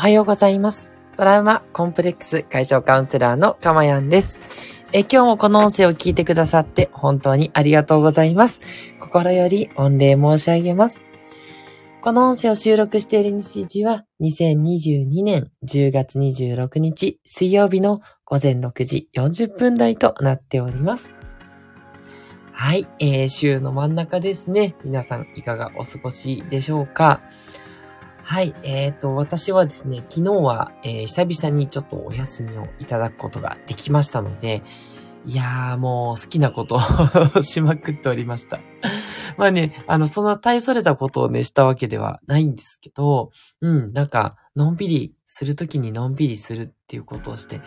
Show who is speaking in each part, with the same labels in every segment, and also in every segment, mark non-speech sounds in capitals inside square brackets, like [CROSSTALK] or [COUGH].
Speaker 1: おはようございます。トラウマコンプレックス解消カウンセラーのかまやんです。え今日もこの音声を聞いてくださって本当にありがとうございます。心より御礼申し上げます。この音声を収録している日時は2022年10月26日水曜日の午前6時40分台となっております。はい、えー、週の真ん中ですね。皆さんいかがお過ごしでしょうか？はい、えっ、ー、と、私はですね、昨日は、えー、久々にちょっとお休みをいただくことができましたので、いやーもう好きなことを [LAUGHS] しまくっておりました。まあね、あの、そんな大それたことをね、したわけではないんですけど、うん、なんか、のんびりするときにのんびりするっていうことをして、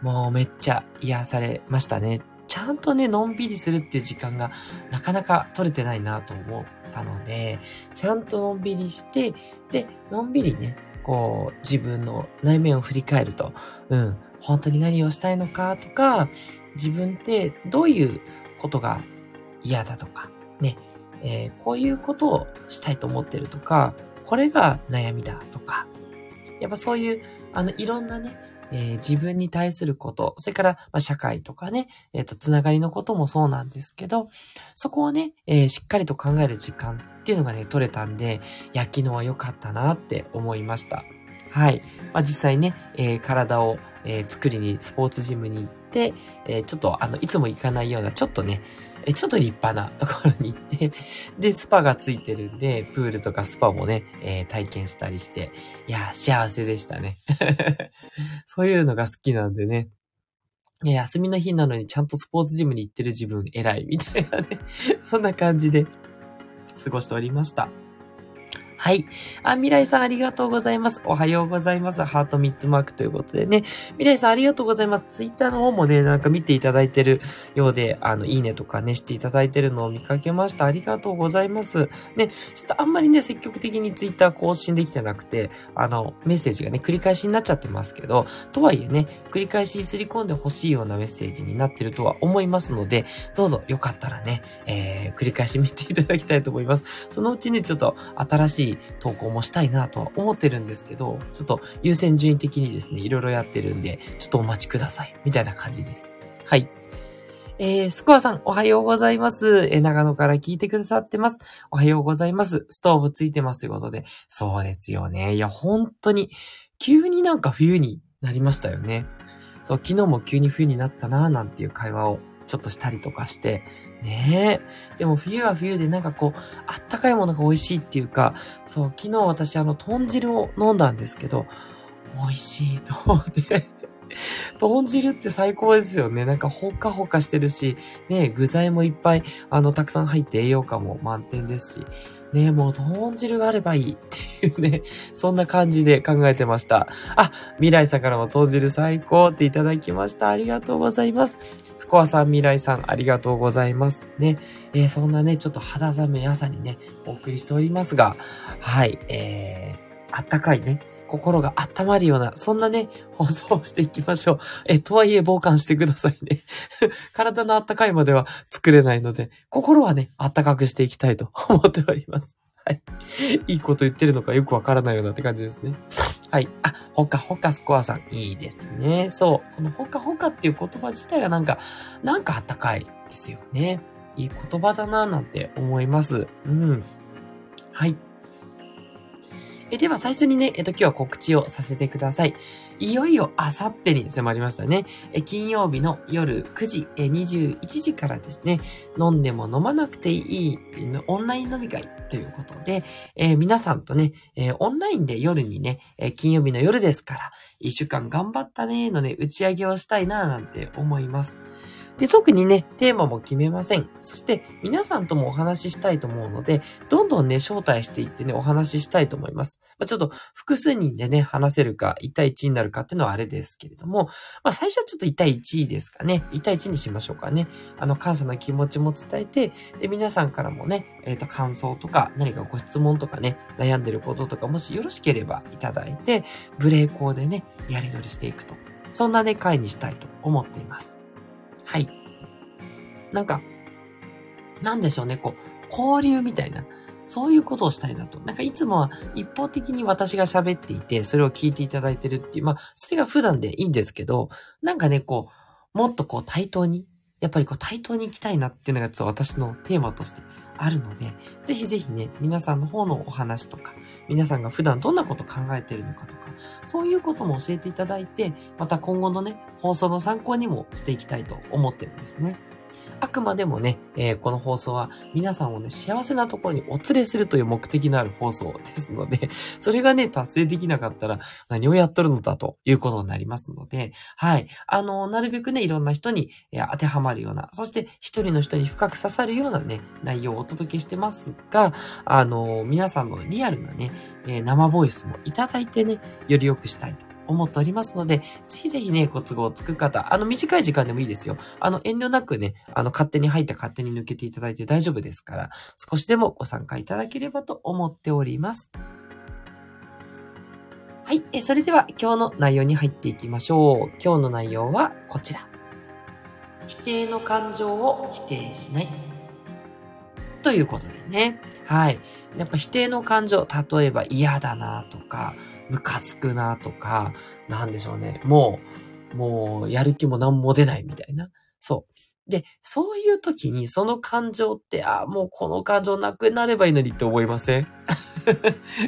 Speaker 1: もうめっちゃ癒されましたね。ちゃんとね、のんびりするっていう時間がなかなか取れてないなと思ったので、ちゃんとのんびりして、で、のんびりね、こう、自分の内面を振り返ると、うん、本当に何をしたいのかとか、自分ってどういうことが嫌だとか、ね、えー、こういうことをしたいと思ってるとか、これが悩みだとか、やっぱそういう、あの、いろんなね、えー、自分に対すること、それから、まあ、社会とかね、えっ、ー、と、つながりのこともそうなんですけど、そこをね、えー、しっかりと考える時間っていうのがね、取れたんで、いや、昨日は良かったなって思いました。はい。まあ、実際ね、え体を、え作りにスポーツジムに行って、えちょっと、あの、いつも行かないような、ちょっとね、えちょっと立派なところに行って、[LAUGHS] で、スパがついてるんで、プールとかスパもね、えー、体験したりして、いや、幸せでしたね。[LAUGHS] そういうのが好きなんでね。休みの日なのにちゃんとスポーツジムに行ってる自分偉いみたいなね。[LAUGHS] そんな感じで過ごしておりました。はい。あ、未来さんありがとうございます。おはようございます。ハート3つマークということでね。未来さんありがとうございます。ツイッターの方もね、なんか見ていただいてるようで、あの、いいねとかね、していただいてるのを見かけました。ありがとうございます。ね、ちょっとあんまりね、積極的にツイッター更新できてなくて、あの、メッセージがね、繰り返しになっちゃってますけど、とはいえね、繰り返しすり込んでほしいようなメッセージになってるとは思いますので、どうぞよかったらね、えー、繰り返し見ていただきたいと思います。そのうちね、ちょっと新しい投稿もしたいなとは思ってるんですけど、ちょっと優先順位的にですね、いろいろやってるんで、ちょっとお待ちください。みたいな感じです。はい。えー、スコアさん、おはようございます。えー、長野から聞いてくださってます。おはようございます。ストーブついてますということで。そうですよね。いや、本当に、急になんか冬になりましたよね。そう、昨日も急に冬になったなーなんていう会話をちょっとしたりとかして、ねえ。でも冬は冬でなんかこう、あったかいものが美味しいっていうか、そう、昨日私あの、豚汁を飲んだんですけど、美味しいと思って。[LAUGHS] 豚汁って最高ですよね。なんかほかほかしてるし、ね具材もいっぱい、あの、たくさん入って栄養価も満点ですし、ねもう豚汁があればいいっていうね、[LAUGHS] そんな感じで考えてました。あ、未来さんからも豚汁最高っていただきました。ありがとうございます。スコアさん、未来さん、ありがとうございます。ね、えー、そんなね、ちょっと肌寒い朝にね、お送りしておりますが、はい、えー、あったかいね、心が温まるような、そんなね、放送をしていきましょう。え、とはいえ防寒してくださいね。[LAUGHS] 体の温かいまでは作れないので、心はね、温かくしていきたいと思っております。はい。[LAUGHS] いいこと言ってるのかよくわからないようなって感じですね。はい。あ、ほかほかスコアさん。いいですね。そう。このほかほかっていう言葉自体がなんか、なんかあったかいですよね。いい言葉だなぁなんて思います。うん。はい。え、では最初にね、えっと、今日は告知をさせてください。いよいよあさってに迫りましたね。金曜日の夜9時、21時からですね、飲んでも飲まなくていいオンライン飲み会ということで、えー、皆さんとね、オンラインで夜にね、金曜日の夜ですから、一週間頑張ったねーのね、打ち上げをしたいなーなんて思います。で、特にね、テーマも決めません。そして、皆さんともお話ししたいと思うので、どんどんね、招待していってね、お話ししたいと思います。まあ、ちょっと、複数人でね、話せるか、1対1になるかっていうのはあれですけれども、まあ、最初はちょっと1対1ですかね。1対1にしましょうかね。あの、感謝の気持ちも伝えて、で、皆さんからもね、えっ、ー、と、感想とか、何かご質問とかね、悩んでることとか、もしよろしければいただいて、ブレイコーでね、やり取りしていくと。そんなね、会にしたいと思っています。はい。なんか、なんでしょうね、こう、交流みたいな。そういうことをしたいなと。なんかいつもは一方的に私が喋っていて、それを聞いていただいてるっていう、まあ、それが普段でいいんですけど、なんかね、こう、もっとこう対等に、やっぱりこう対等に行きたいなっていうのが実は私のテーマとしてあるので、ぜひぜひね、皆さんの方のお話とか、皆さんが普段どんなこと考えてるのかとか、そういうことも教えていただいて、また今後のね、放送の参考にもしていきたいと思ってるんですね。あくまでもね、えー、この放送は皆さんをね、幸せなところにお連れするという目的のある放送ですので、[LAUGHS] それがね、達成できなかったら何をやっとるのだということになりますので、はい。あの、なるべくね、いろんな人に、えー、当てはまるような、そして一人の人に深く刺さるようなね、内容をお届けしてますが、あの、皆さんのリアルなね、えー、生ボイスもいただいてね、より良くしたいと思っておりますので、ぜひぜひね、ご都合つく方、あの、短い時間でもいいですよ。あの、遠慮なくね、あの、勝手に入って勝手に抜けていただいて大丈夫ですから、少しでもご参加いただければと思っております。はい。え、それでは今日の内容に入っていきましょう。今日の内容はこちら。否定の感情を否定しない。ということでね。はい。やっぱ否定の感情、例えば嫌だなとか、ムカつくなとか、なんでしょうね。もう、もう、やる気も何も出ないみたいな。そう。で、そういう時にその感情って、あもうこの感情なくなればいいのにって思いません？[LAUGHS] い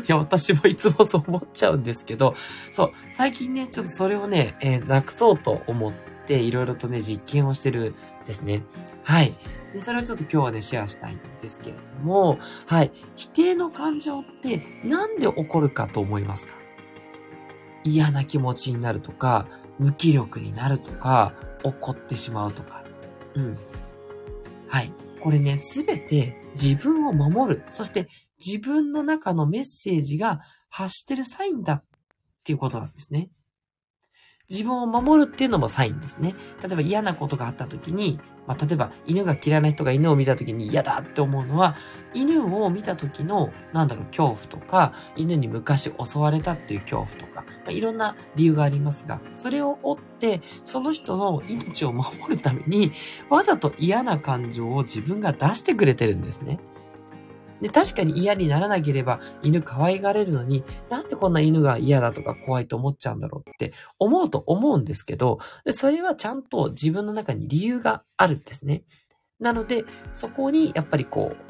Speaker 1: や、私もいつもそう思っちゃうんですけど、そう、最近ね、ちょっとそれをね、えー、なくそうと思って、いろいろとね、実験をしてるんですね。はい。で、それをちょっと今日はね、シェアしたいんですけれども、はい。否定の感情ってなんで起こるかと思いますか？嫌な気持ちになるとか、無気力になるとか、怒ってしまうとか。うん。はい。これね、すべて自分を守る。そして自分の中のメッセージが発してるサインだっていうことなんですね。自分を守るっていうのもサインですね。例えば嫌なことがあった時に、まあ、例えば犬が嫌いな人が犬を見た時に嫌だって思うのは、犬を見た時の、なんだろう、恐怖とか、犬に昔襲われたっていう恐怖とか、まあ、いろんな理由がありますが、それを追って、その人の命を守るために、わざと嫌な感情を自分が出してくれてるんですね。で、確かに嫌にならなければ犬可愛がれるのに、なんでこんな犬が嫌だとか怖いと思っちゃうんだろうって思うと思うんですけど、でそれはちゃんと自分の中に理由があるんですね。なので、そこにやっぱりこう、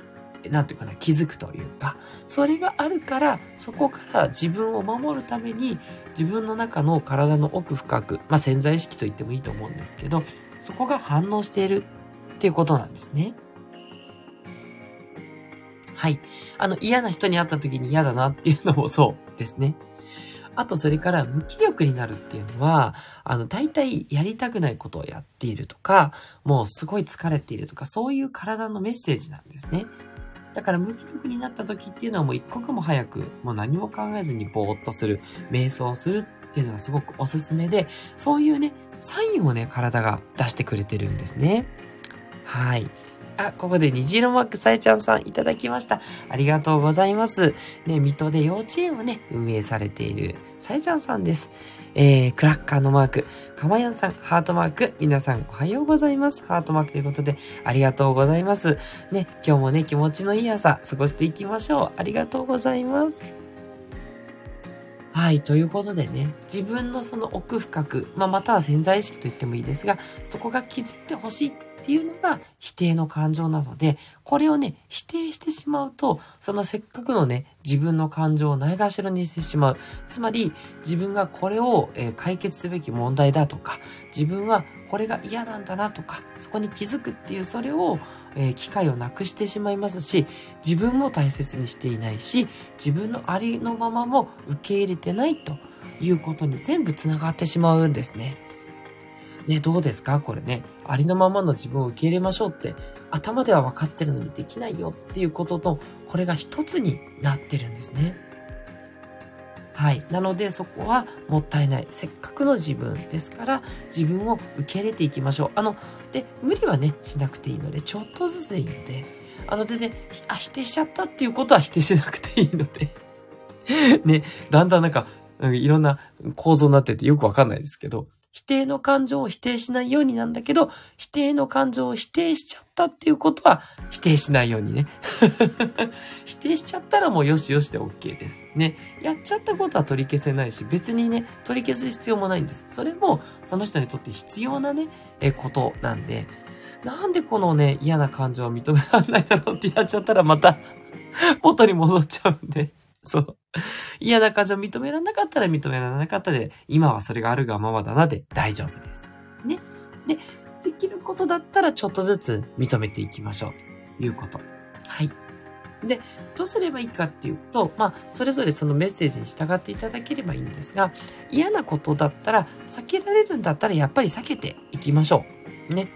Speaker 1: なんていうかな、気づくというか、それがあるから、そこから自分を守るために、自分の中の体の奥深く、まあ潜在意識と言ってもいいと思うんですけど、そこが反応しているっていうことなんですね。はい。あの、嫌な人に会った時に嫌だなっていうのもそうですね。あと、それから無気力になるっていうのは、あの、大体やりたくないことをやっているとか、もうすごい疲れているとか、そういう体のメッセージなんですね。だから無気力になった時っていうのはもう一刻も早く、もう何も考えずにぼーっとする、瞑想するっていうのがすごくおすすめで、そういうね、サインをね、体が出してくれてるんですね。はい。あ、ここで虹色マークさえちゃんさんいただきました。ありがとうございます。ね、水戸で幼稚園をね、運営されているさえちゃんさんです。えー、クラッカーのマーク、かまやんさん、ハートマーク、皆さんおはようございます。ハートマークということで、ありがとうございます。ね、今日もね、気持ちのいい朝、過ごしていきましょう。ありがとうございます。はい。ということでね、自分のその奥深く、まあ、または潜在意識と言ってもいいですが、そこが気づいてほしいっていうのが否定の感情なので、これをね、否定してしまうと、そのせっかくのね、自分の感情をないがしろにしてしまう。つまり、自分がこれを、え解決すべき問題だとか、自分はこれが嫌なんだなとか、そこに気づくっていう、それを、え機会をなくしてしまいますし、自分も大切にしていないし、自分のありのままも受け入れてないということに全部繋がってしまうんですね。ね、どうですか？これね。ありのままの自分を受け入れましょうって、頭では分かってるのにできないよっていうことと、これが一つになってるんですね。はい。なので、そこはもったいない。せっかくの自分ですから、自分を受け入れていきましょう。あの、で、無理はね、しなくていいので、ちょっとずつでいいので、あの、全然、あ、否定しちゃったっていうことは否定しなくていいので [LAUGHS] ね、だんだんなんか、いろんな構造になっててよくわかんないですけど、否定の感情を否定しないようになんだけど、否定の感情を否定しちゃったっていうことは、否定しないようにね。[LAUGHS] 否定しちゃったらもうよしよしで OK です。ね。やっちゃったことは取り消せないし、別にね、取り消す必要もないんです。それも、その人にとって必要なね、え、ことなんで、なんでこのね、嫌な感情を認められないだろうってやっちゃったらまた元に戻っちゃうんで。そう。嫌な感情認められなかったら認められなかったで、今はそれがあるがままだなで大丈夫です。ね。で、できることだったらちょっとずつ認めていきましょうということ。はい。で、どうすればいいかっていうと、まあ、それぞれそのメッセージに従っていただければいいんですが、嫌なことだったら、避けられるんだったらやっぱり避けていきましょう。ね。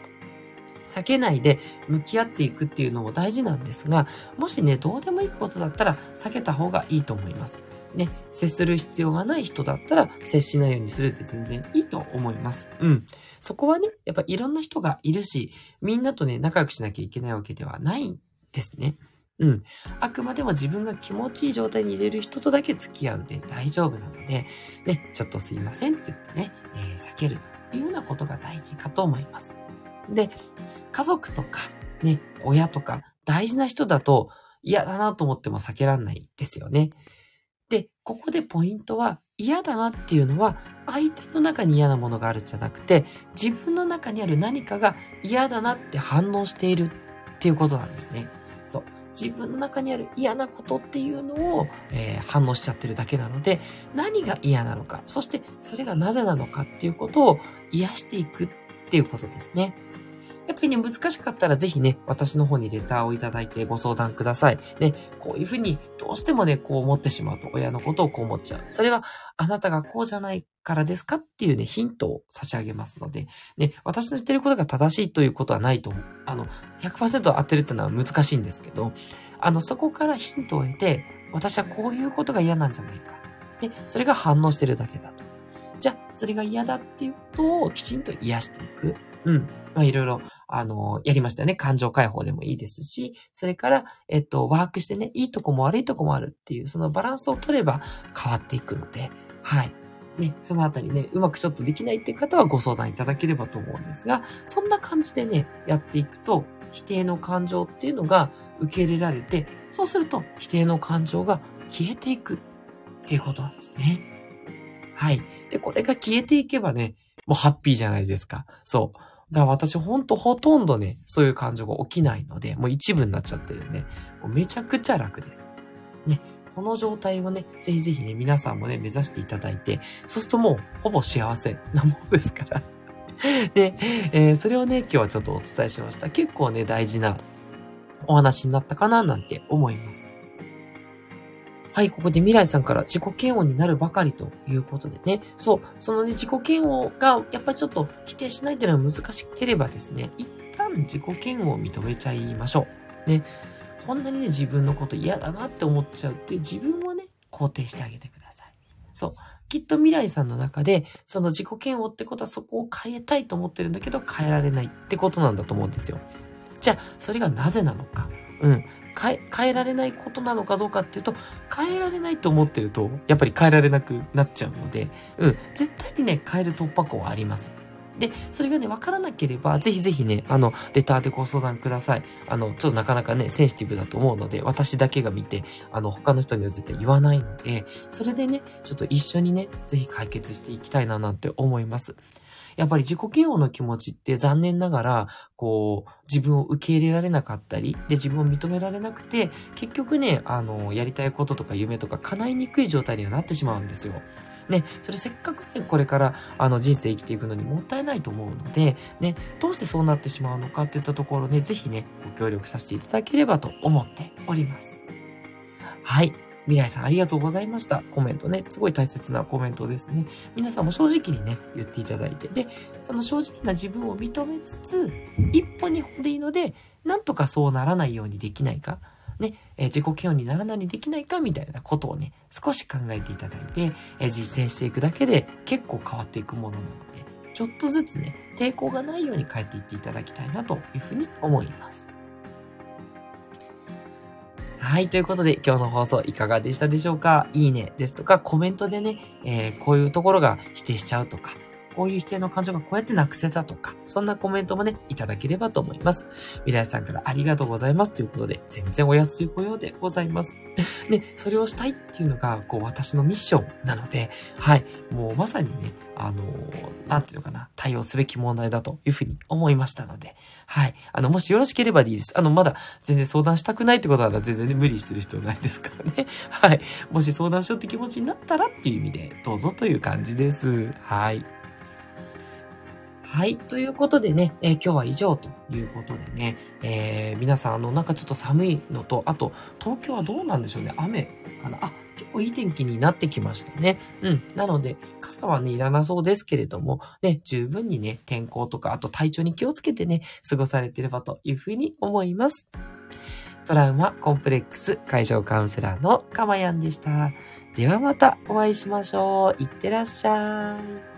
Speaker 1: 避けないで向き合っていくっていうのも大事なんですが、もしね、どうでもいいことだったら避けた方がいいと思います。ね、接する必要がない人だったら接しないようにするって全然いいと思います。うん。そこはね、やっぱいろんな人がいるし、みんなとね、仲良くしなきゃいけないわけではないんですね。うん。あくまでも自分が気持ちいい状態に入れる人とだけ付き合うで大丈夫なので、ね、ちょっとすいませんって言ってね、えー、避けるというようなことが大事かと思います。で、家族とか、ね、親とか、大事な人だと嫌だなと思っても避けらんないですよね。で、ここでポイントは、嫌だなっていうのは、相手の中に嫌なものがあるんじゃなくて、自分の中にある何かが嫌だなって反応しているっていうことなんですね。そう。自分の中にある嫌なことっていうのを、えー、反応しちゃってるだけなので、何が嫌なのか、そしてそれがなぜなのかっていうことを癒していくっていうことですね。やっぱりね、難しかったらぜひね、私の方にレターをいただいてご相談ください。ね、こういうふうにどうしてもね、こう思ってしまうと親のことをこう思っちゃう。それはあなたがこうじゃないからですかっていうね、ヒントを差し上げますので、ね、私の言ってることが正しいということはないと思う。あの、100%当てるってのは難しいんですけど、あの、そこからヒントを得て、私はこういうことが嫌なんじゃないか。で、それが反応してるだけだと。じゃあ、それが嫌だっていうことをきちんと癒していく。うん。まあ、いろいろ、あの、やりましたよね。感情解放でもいいですし、それから、えっと、ワークしてね、いいとこも悪いとこもあるっていう、そのバランスを取れば変わっていくので、はい。ね、そのあたりね、うまくちょっとできないっていう方はご相談いただければと思うんですが、そんな感じでね、やっていくと、否定の感情っていうのが受け入れられて、そうすると否定の感情が消えていくっていうことなんですね。はい。で、これが消えていけばね、もうハッピーじゃないですか。そう。だから私ほんとほとんどね、そういう感情が起きないので、もう一部になっちゃってるんで、もうめちゃくちゃ楽です。ね。この状態をね、ぜひぜひね、皆さんもね、目指していただいて、そうするともう、ほぼ幸せなものですから [LAUGHS] で、えー、それをね、今日はちょっとお伝えしました。結構ね、大事なお話になったかな、なんて思います。はい、ここで未来さんから自己嫌悪になるばかりということでね。そう、そのね、自己嫌悪がやっぱりちょっと否定しないっていうのは難しければですね、一旦自己嫌悪を認めちゃいましょう。ね。こんなにね、自分のこと嫌だなって思っちゃうって自分をね、肯定してあげてください。そう。きっと未来さんの中で、その自己嫌悪ってことはそこを変えたいと思ってるんだけど、変えられないってことなんだと思うんですよ。じゃあ、それがなぜなのか。うん。変え、変えられないことなのかどうかっていうと、変えられないと思ってると、やっぱり変えられなくなっちゃうので、うん、絶対にね、変える突破口はあります。で、それがね、わからなければ、ぜひぜひね、あの、レターでご相談ください。あの、ちょっとなかなかね、センシティブだと思うので、私だけが見て、あの、他の人には絶対言わないので、それでね、ちょっと一緒にね、ぜひ解決していきたいななんて思います。やっぱり自己嫌悪の気持ちって残念ながら、こう、自分を受け入れられなかったり、で、自分を認められなくて、結局ね、あの、やりたいこととか夢とか叶いにくい状態にはなってしまうんですよ。ね、それせっかくね、これから、あの、人生生きていくのにもったいないと思うので、ね、どうしてそうなってしまうのかっていったところね、ぜひね、ご協力させていただければと思っております。はい。未来さんありがとうございました。コメントね。すごい大切なコメントですね。皆さんも正直にね、言っていただいて。で、その正直な自分を認めつつ、一歩二歩でいいので、なんとかそうならないようにできないか。ね、えー、自己嫌悪にならないようにできないかみたいなことをね、少し考えていただいて、えー、実践していくだけで結構変わっていくものなので、ちょっとずつね、抵抗がないように変えていっていただきたいなというふうに思います。はい。ということで、今日の放送いかがでしたでしょうか？いいねですとか、コメントでね、えー、こういうところが否定しちゃうとか、こういう否定の感情がこうやってなくせたとか、そんなコメントもね、いただければと思います。未来さんからありがとうございますということで、全然お安いご用でございます。で、それをしたいっていうのが、こう、私のミッションなので、はい、もうまさにね、あの、なんていうのかな、対応すべき問題だというふうに思いましたので、はい。あの、もしよろしければでいいです。あの、まだ全然相談したくないってことなら全然ね、無理してる必要ないですからね。はい。もし相談しようって気持ちになったらっていう意味で、どうぞという感じです。はい。はい。ということでね、えー、今日は以上ということでね、えー、皆さん、あの、なんかちょっと寒いのと、あと、東京はどうなんでしょうね。雨かな。あ、結構いい天気になってきましたね。うん。なので、傘はね、いらなそうですけれども、ね、十分にね、天候とか、あと体調に気をつけてね、過ごされてればというふうに思います。トラウマコンプレックス解消カウンセラーのかまやんでした。ではまたお会いしましょう。いってらっしゃい。